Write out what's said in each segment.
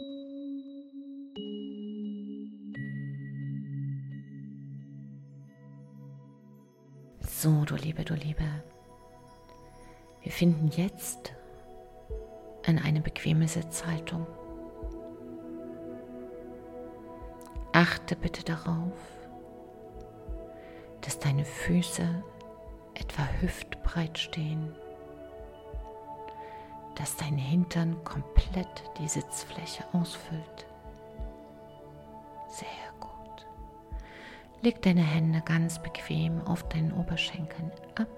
So, du Liebe, du Liebe, wir finden jetzt in eine bequeme Sitzhaltung. Achte bitte darauf, dass deine Füße etwa hüftbreit stehen, dass dein Hintern komplett die Sitzfläche ausfüllt. Sehr gut. Leg deine Hände ganz bequem auf deinen Oberschenkeln ab.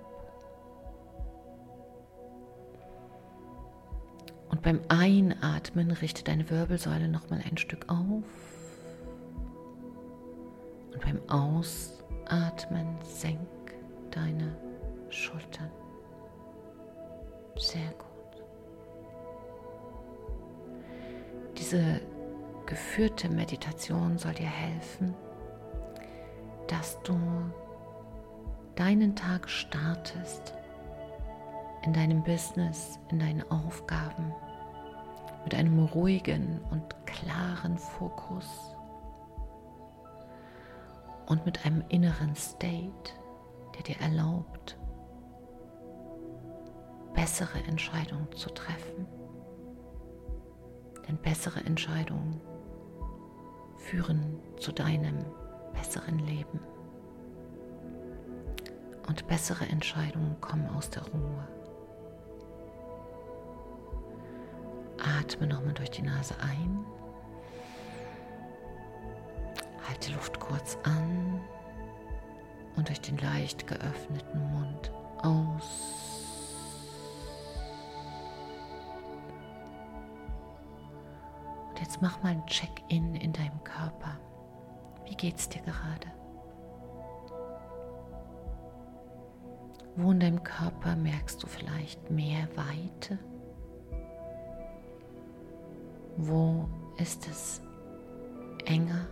Und beim Einatmen richte deine Wirbelsäule nochmal ein Stück auf. Und beim Ausatmen senk deine Schultern. Sehr gut. Diese geführte Meditation soll dir helfen, dass du deinen Tag startest in deinem Business, in deinen Aufgaben mit einem ruhigen und klaren Fokus und mit einem inneren State, der dir erlaubt, bessere Entscheidungen zu treffen. Denn bessere Entscheidungen führen zu deinem besseren Leben. Und bessere Entscheidungen kommen aus der Ruhe. Atme nochmal durch die Nase ein Halt die Luft kurz an und durch den leicht geöffneten Mund aus. Jetzt mach mal ein Check-in in deinem Körper. Wie geht's dir gerade? Wo in deinem Körper merkst du vielleicht mehr Weite? Wo ist es enger?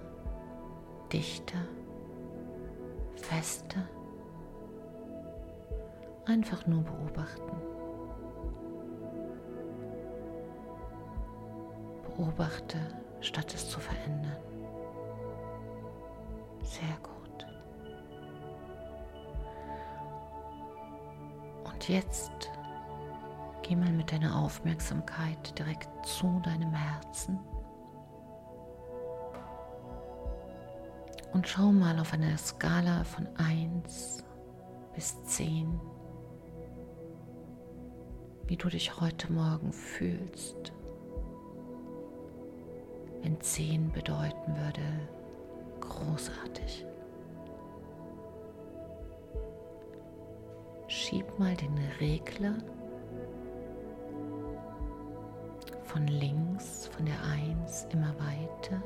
dichter, fester. Einfach nur beobachten. Beobachte, statt es zu verändern. Sehr gut. Und jetzt geh mal mit deiner Aufmerksamkeit direkt zu deinem Herzen. Und schau mal auf einer Skala von 1 bis 10, wie du dich heute Morgen fühlst. Wenn 10 bedeuten würde, großartig. Schieb mal den Regler von links, von der 1 immer weiter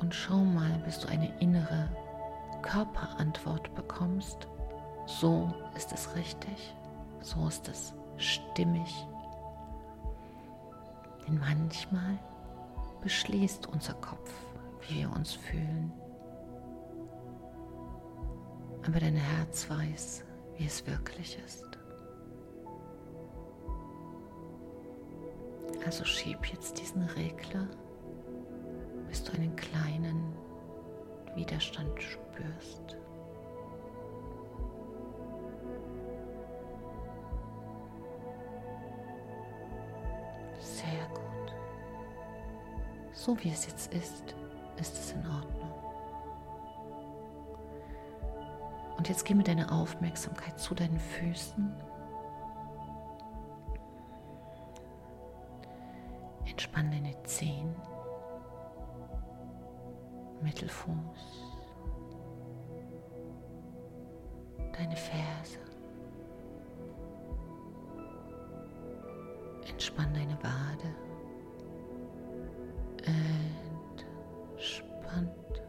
und schau mal, bis du eine innere Körperantwort bekommst. So ist es richtig, so ist es stimmig. Denn manchmal beschließt unser Kopf, wie wir uns fühlen. Aber dein Herz weiß, wie es wirklich ist. Also schieb jetzt diesen Regler bis du einen kleinen Widerstand spürst. Sehr gut. So wie es jetzt ist, ist es in Ordnung. Und jetzt geh mit deiner Aufmerksamkeit zu deinen Füßen. Entspann deine Zehen. Mittelfuß, deine Ferse. Entspann deine Wade. Entspannt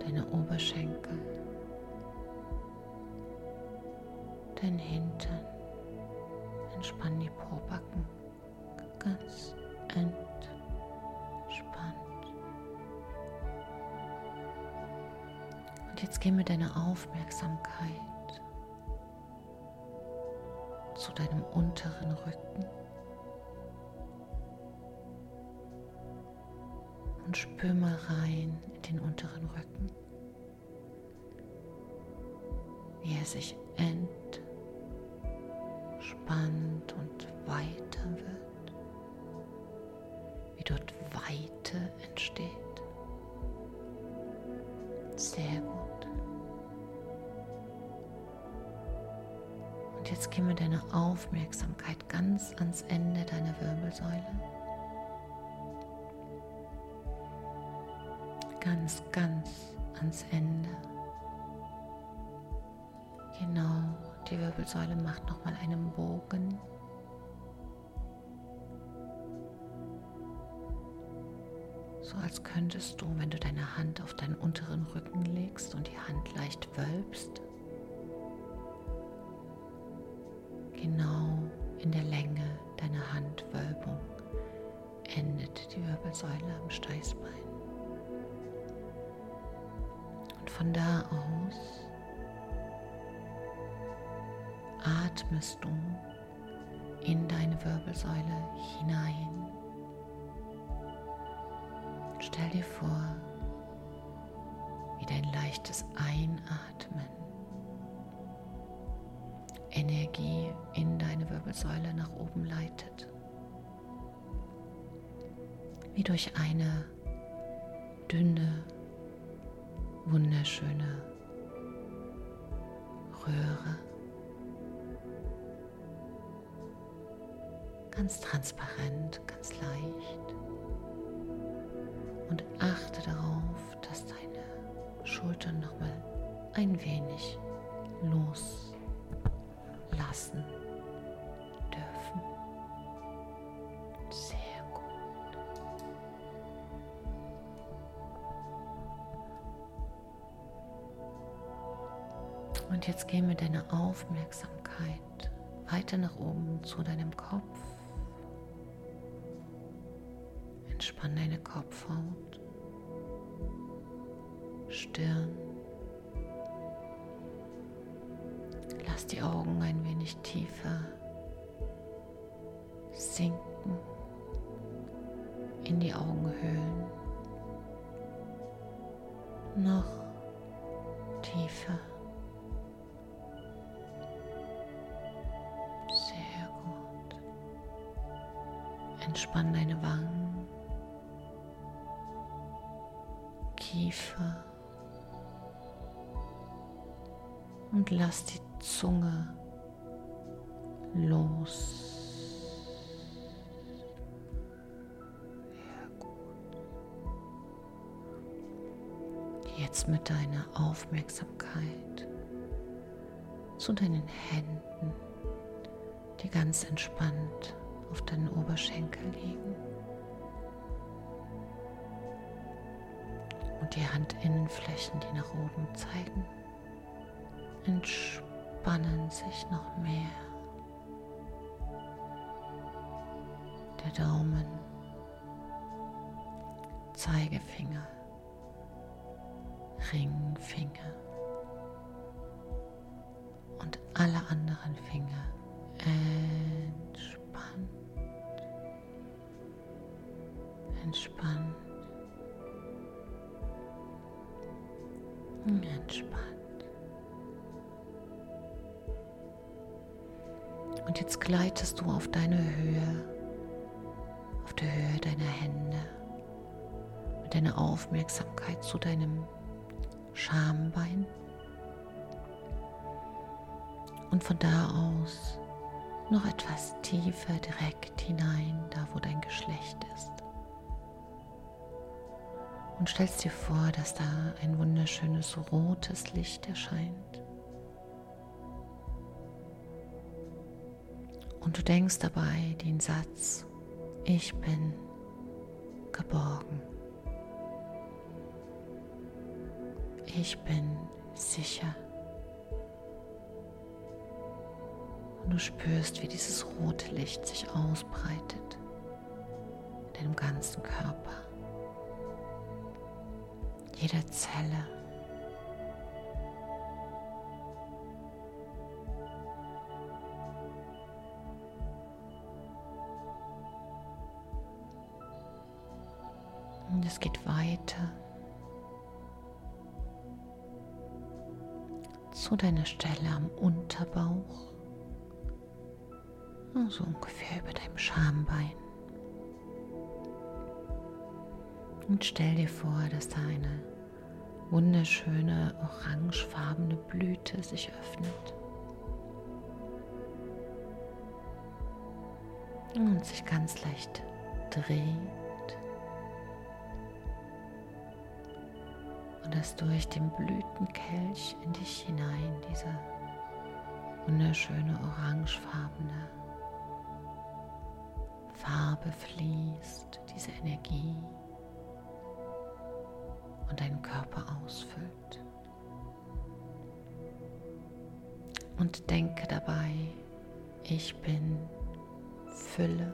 deine Oberschenkel, dein Hintern. Entspann die Pobacken ganz entspannt. Und jetzt geh mit deiner Aufmerksamkeit deinem unteren Rücken und spür mal rein in den unteren Rücken, wie er sich entspannt und weiter wird, wie dort Weite entsteht. Sehr gut. Jetzt geh mit deiner Aufmerksamkeit ganz ans Ende deiner Wirbelsäule. Ganz, ganz ans Ende. Genau, die Wirbelsäule macht nochmal einen Bogen. So als könntest du, wenn du deine Hand auf deinen unteren Rücken legst und die Hand leicht wölbst, genau in der Länge deiner Handwölbung endet die Wirbelsäule am Steißbein. Und von da aus atmest du in deine Wirbelsäule hinein. Stell dir vor, wie dein leichtes Einatmen Energie in deine Wirbelsäule nach oben leitet. Wie durch eine dünne, wunderschöne Röhre. Ganz transparent, ganz leicht. Und achte darauf, dass deine Schultern nochmal ein wenig loslassen dürfen. Sehr gut. Und jetzt geh mit deiner Aufmerksamkeit weiter nach oben zu deinem Kopf. Entspann deine Kopfhaut, Stirn. Lass die Augen ein wenig tiefer sinken in die Augenhöhlen. Noch tiefer. Sehr gut. Entspann deine Wangen. Kiefer und lass die Zunge los. Jetzt mit deiner Aufmerksamkeit zu deinen Händen, die ganz entspannt auf deinen Oberschenkel liegen. und die Handinnenflächen, die nach oben zeigen, entspannen sich noch mehr. Der Daumen, Zeigefinger, Ringfinger und alle anderen Finger entspannt. Entspannt. entspannt. Und jetzt gleitest du auf deine Höhe, auf der Höhe deiner Hände, mit deiner Aufmerksamkeit zu deinem Schambein. Und von da aus noch etwas tiefer direkt hinein, da wo dein Geschlecht ist und stellst dir vor, dass da ein wunderschönes rotes Licht erscheint. Und du denkst dabei den Satz, ich bin geborgen. Ich bin sicher. Und du spürst, wie dieses rote Licht sich ausbreitet in deinem ganzen Körper jeder Zelle. Weiter zu deiner Stelle am Unterbauch, so also ungefähr über deinem Schambein. Und stell dir vor, dass da eine wunderschöne orangefarbene Blüte sich öffnet. Und sich ganz leicht dreht. Dass durch den Blütenkelch in dich hinein diese wunderschöne orangefarbene Farbe fließt, diese Energie und deinen Körper ausfüllt. Und denke dabei, ich bin Fülle.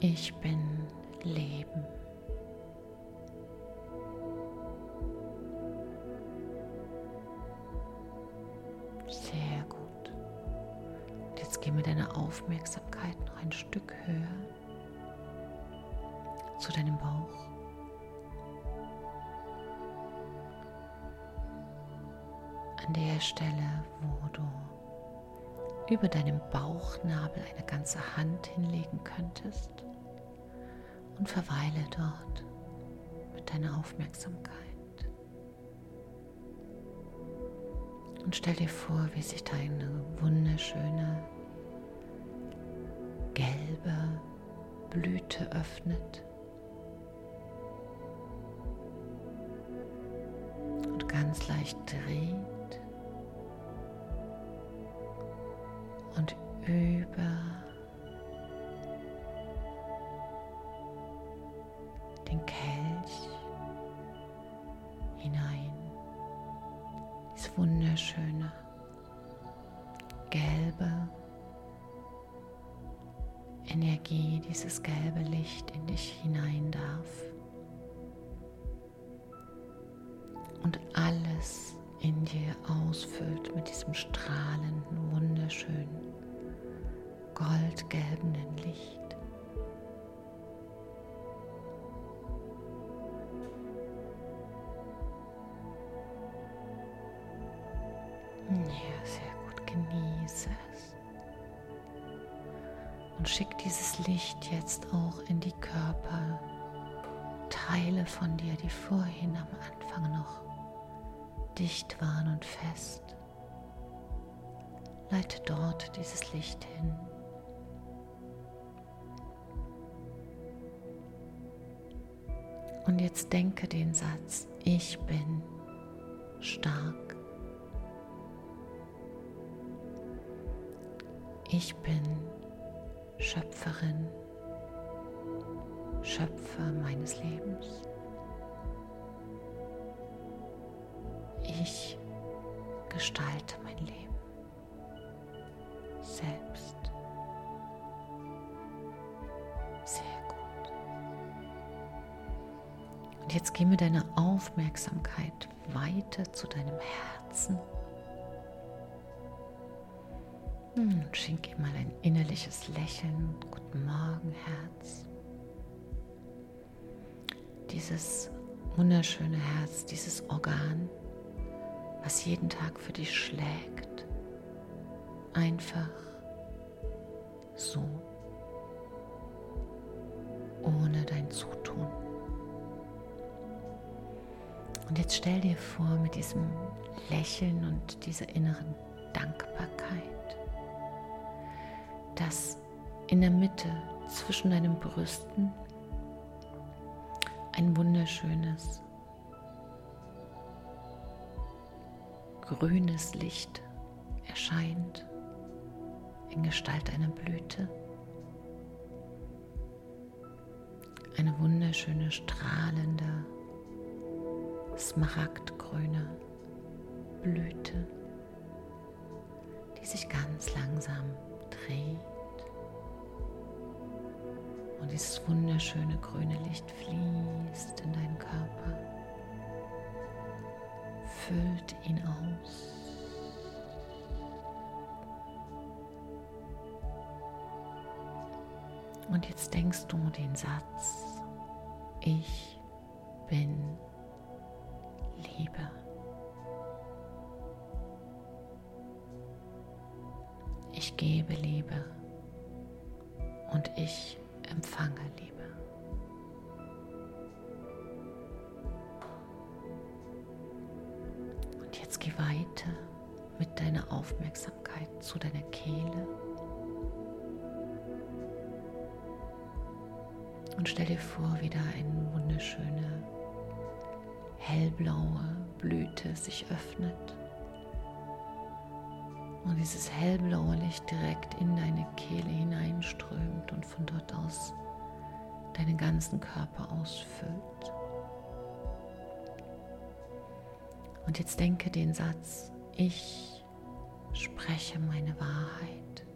Ich bin Leben. Sehr gut. Und jetzt geh mit deiner Aufmerksamkeit noch ein Stück höher zu deinem Bauch. An der Stelle, wo du über deinem Bauchnabel eine ganze Hand hinlegen könntest und verweile dort mit deiner Aufmerksamkeit. Und stell dir vor, wie sich deine wunderschöne gelbe Blüte öffnet ganz leicht dreht und über Und schick dieses Licht jetzt auch in die Körper. Teile von dir, die vorhin am Anfang noch dicht waren und fest. Leite dort dieses Licht hin. Und jetzt denke den Satz, ich bin stark. Ich bin Schöpferin, Schöpfer meines Lebens. Ich gestalte mein Leben selbst. Sehr gut. Und jetzt geh mit deiner Aufmerksamkeit weiter zu deinem Herzen. Und schenk ihm mal ein innerliches Lächeln. Guten Morgen, Herz. Dieses wunderschöne Herz, dieses Organ was jeden Tag für dich schlägt. Einfach so, ohne dein Zutun. Und jetzt stell dir vor, mit diesem Lächeln und dieser inneren Dankbarkeit, dass in der Mitte zwischen deinen Brüsten ein wunderschönes grünes Licht erscheint in Gestalt einer Blüte. Eine wunderschöne, strahlende, smaragdgrüne Blüte, die sich ganz langsam dreht. Und dieses wunderschöne grüne Licht fließt in deinen Körper füllt ihn aus. Und jetzt denkst du den Satz, ich bin Liebe. Gebe Liebe und ich empfange Liebe. Und jetzt geh weiter mit deiner Aufmerksamkeit zu deiner Kehle. Und stell dir vor, wie da eine wunderschöne hellblaue Blüte sich öffnet. Und dieses hellblaue Licht direkt in deine Kehle hineinströmt und von dort aus deinen ganzen Körper ausfüllt. Und jetzt denke den Satz, ich spreche meine Wahrheit.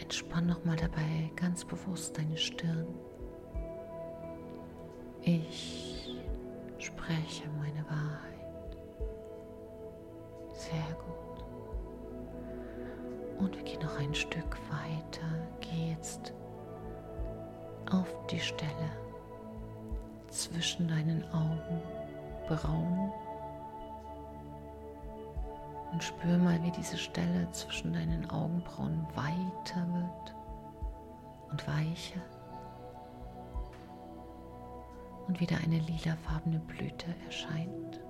Entspann nochmal dabei ganz bewusst deine Stirn. Ich spreche meine noch ein Stück weiter. Geh jetzt auf die Stelle zwischen deinen Augen braun und spür mal, wie diese Stelle zwischen deinen Augenbrauen weiter wird und weicher und wieder eine lilafarbene Blüte erscheint.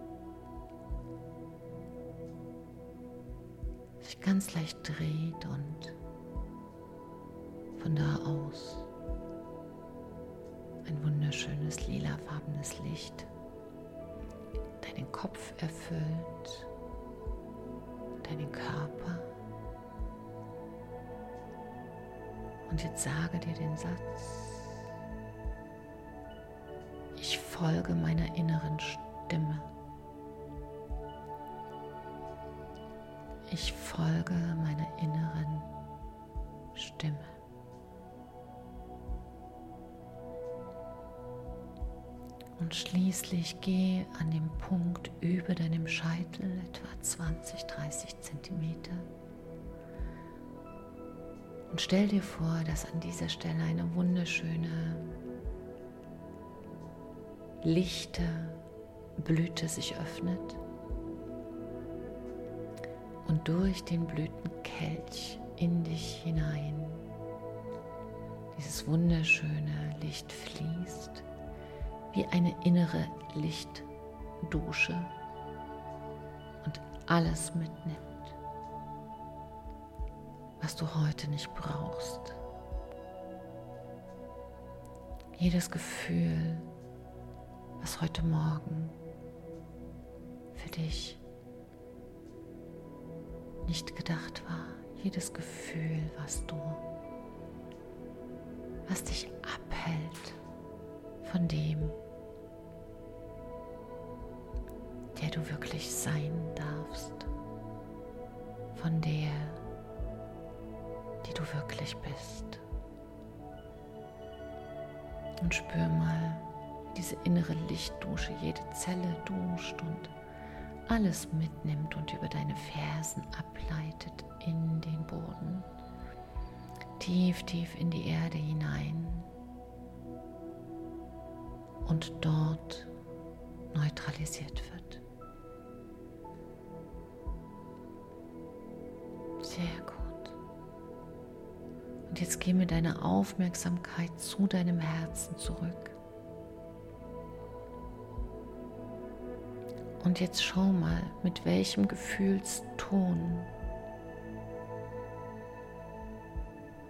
Ganz leicht dreht und von da aus ein wunderschönes lilafarbenes Licht deinen Kopf erfüllt, deinen Körper. Und jetzt sage dir den Satz, ich folge meiner inneren Stimme. Ich folge meiner inneren Stimme. Und schließlich geh an dem Punkt über deinem Scheitel etwa 20, 30 Zentimeter und stell dir vor, dass an dieser Stelle eine wunderschöne, lichte Blüte sich öffnet und durch den Blütenkelch in dich hinein dieses wunderschöne Licht fließt wie eine innere Lichtdusche und alles mitnimmt, was du heute nicht brauchst. Jedes Gefühl, was heute Morgen für dich nicht gedacht war, jedes Gefühl, was du, was dich abhält von dem, der du wirklich sein darfst, von der, die du wirklich bist. Und spür mal, diese innere Lichtdusche jede Zelle duscht und alles mitnimmt und über deine Fersen ableitet in den Boden, tief, tief in die Erde hinein und dort neutralisiert wird. Sehr gut. Und jetzt geh mit deiner Aufmerksamkeit zu deinem Herzen zurück. Und jetzt schau mal, mit welchem Gefühlston,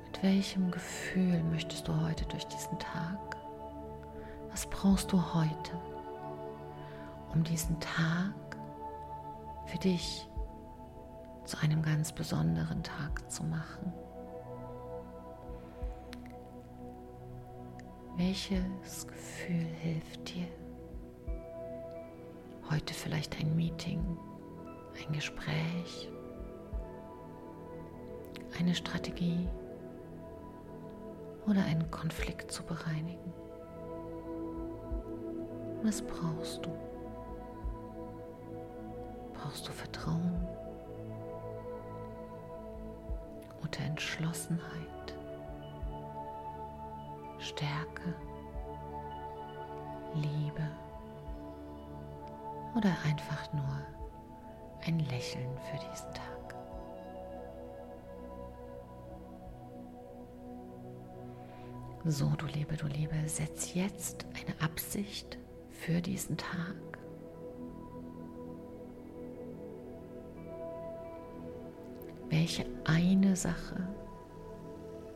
mit welchem Gefühl möchtest du heute durch diesen Tag? Was brauchst du heute, um diesen Tag für dich zu einem ganz besonderen Tag zu machen. Welches Gefühl hilft dir? Heute vielleicht ein Meeting, ein Gespräch, eine Strategie oder einen Konflikt zu bereinigen. Was brauchst du? Brauchst du Vertrauen? Entschlossenheit. Stärke, Liebe oder einfach nur ein Lächeln für diesen Tag. So, du Liebe, du Liebe, setz jetzt eine Absicht für diesen Tag. Welche eine Sache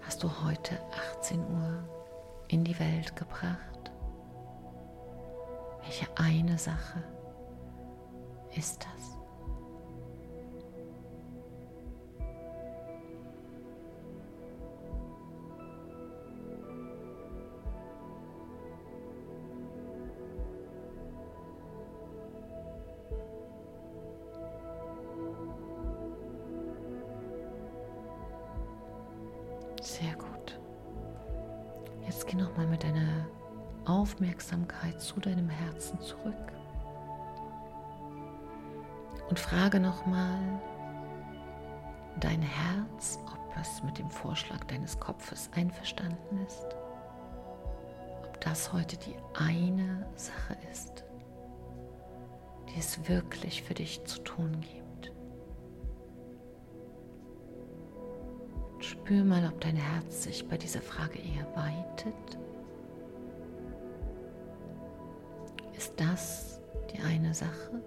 hast du heute 18 Uhr in die Welt gebracht? Welche eine Sache ist das? Sehr gut. Jetzt geh nochmal mit deiner Aufmerksamkeit zu deinem Herzen zurück und frage nochmal dein Herz, ob es mit dem Vorschlag deines Kopfes einverstanden ist, ob das heute die eine Sache ist, die es wirklich für dich zu tun gibt. Spür mal, ob dein Herz sich bei dieser Frage eher weitet. Ist das die eine Sache?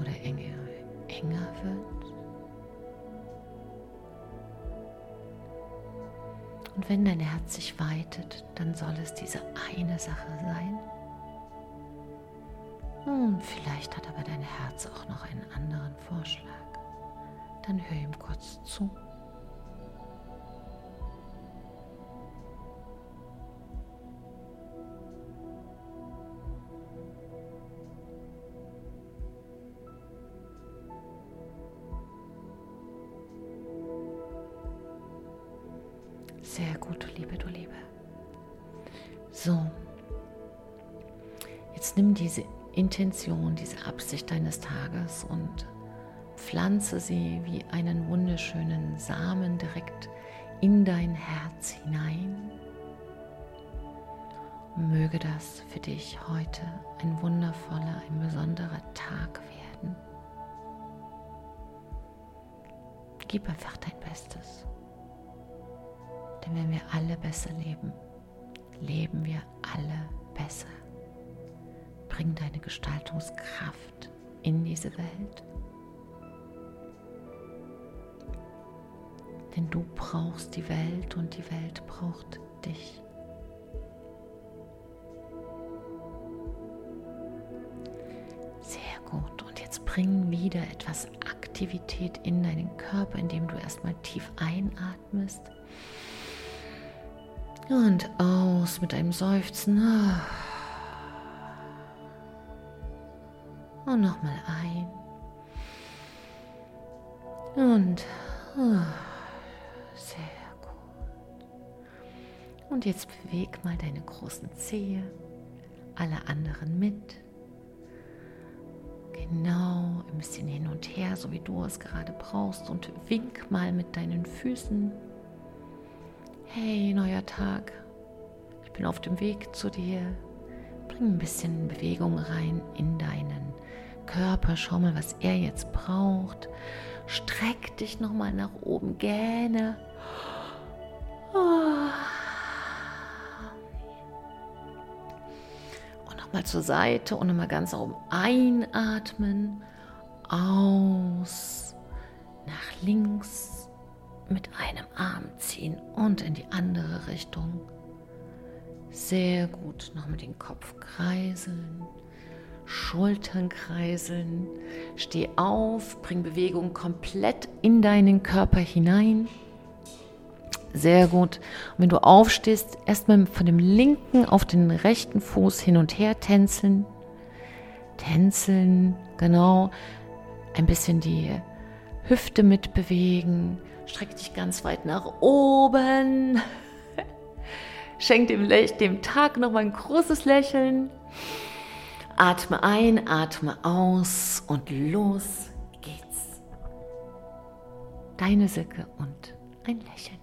Oder enger, enger wird? Und wenn dein Herz sich weitet, dann soll es diese eine Sache sein. Hm, vielleicht hat aber dein Herz auch noch einen anderen Vorschlag dann hör ihm kurz zu. Sehr gut, du Liebe, du Liebe. So, jetzt nimm diese Intention, diese Absicht deines Tages und pflanze sie wie einen wunderschönen Samen direkt in dein Herz hinein. Möge das für dich heute ein wundervoller, ein besonderer Tag werden. Gib einfach dein Bestes. Denn wenn wir alle besser leben, leben wir alle besser. Bring deine Gestaltungskraft in diese Welt Denn du brauchst die Welt und die Welt braucht dich. Sehr gut. Und jetzt bring wieder etwas Aktivität in deinen Körper, indem du erstmal tief einatmest. Und aus mit einem Seufzen. Und nochmal ein. Und. Oh. Und jetzt beweg mal deine großen Zehe, alle anderen mit. Genau, ein bisschen hin und her, so wie du es gerade brauchst. Und wink mal mit deinen Füßen. Hey, neuer Tag. Ich bin auf dem Weg zu dir. Bring ein bisschen Bewegung rein in deinen Körper. Schau mal, was er jetzt braucht. Streck dich nochmal nach oben, gähne. Oh. mal zur Seite und nochmal ganz oben einatmen, aus, nach links, mit einem Arm ziehen und in die andere Richtung. Sehr gut, noch mit dem Kopf kreiseln, Schultern kreiseln, steh auf, bring Bewegung komplett in deinen Körper hinein. Sehr gut. Und wenn du aufstehst, erstmal von dem linken auf den rechten Fuß hin und her tänzeln. Tänzeln, genau. Ein bisschen die Hüfte mitbewegen. Streck dich ganz weit nach oben. Schenk dem, dem Tag nochmal ein großes Lächeln. Atme ein, atme aus und los geht's. Deine Sicke und ein Lächeln.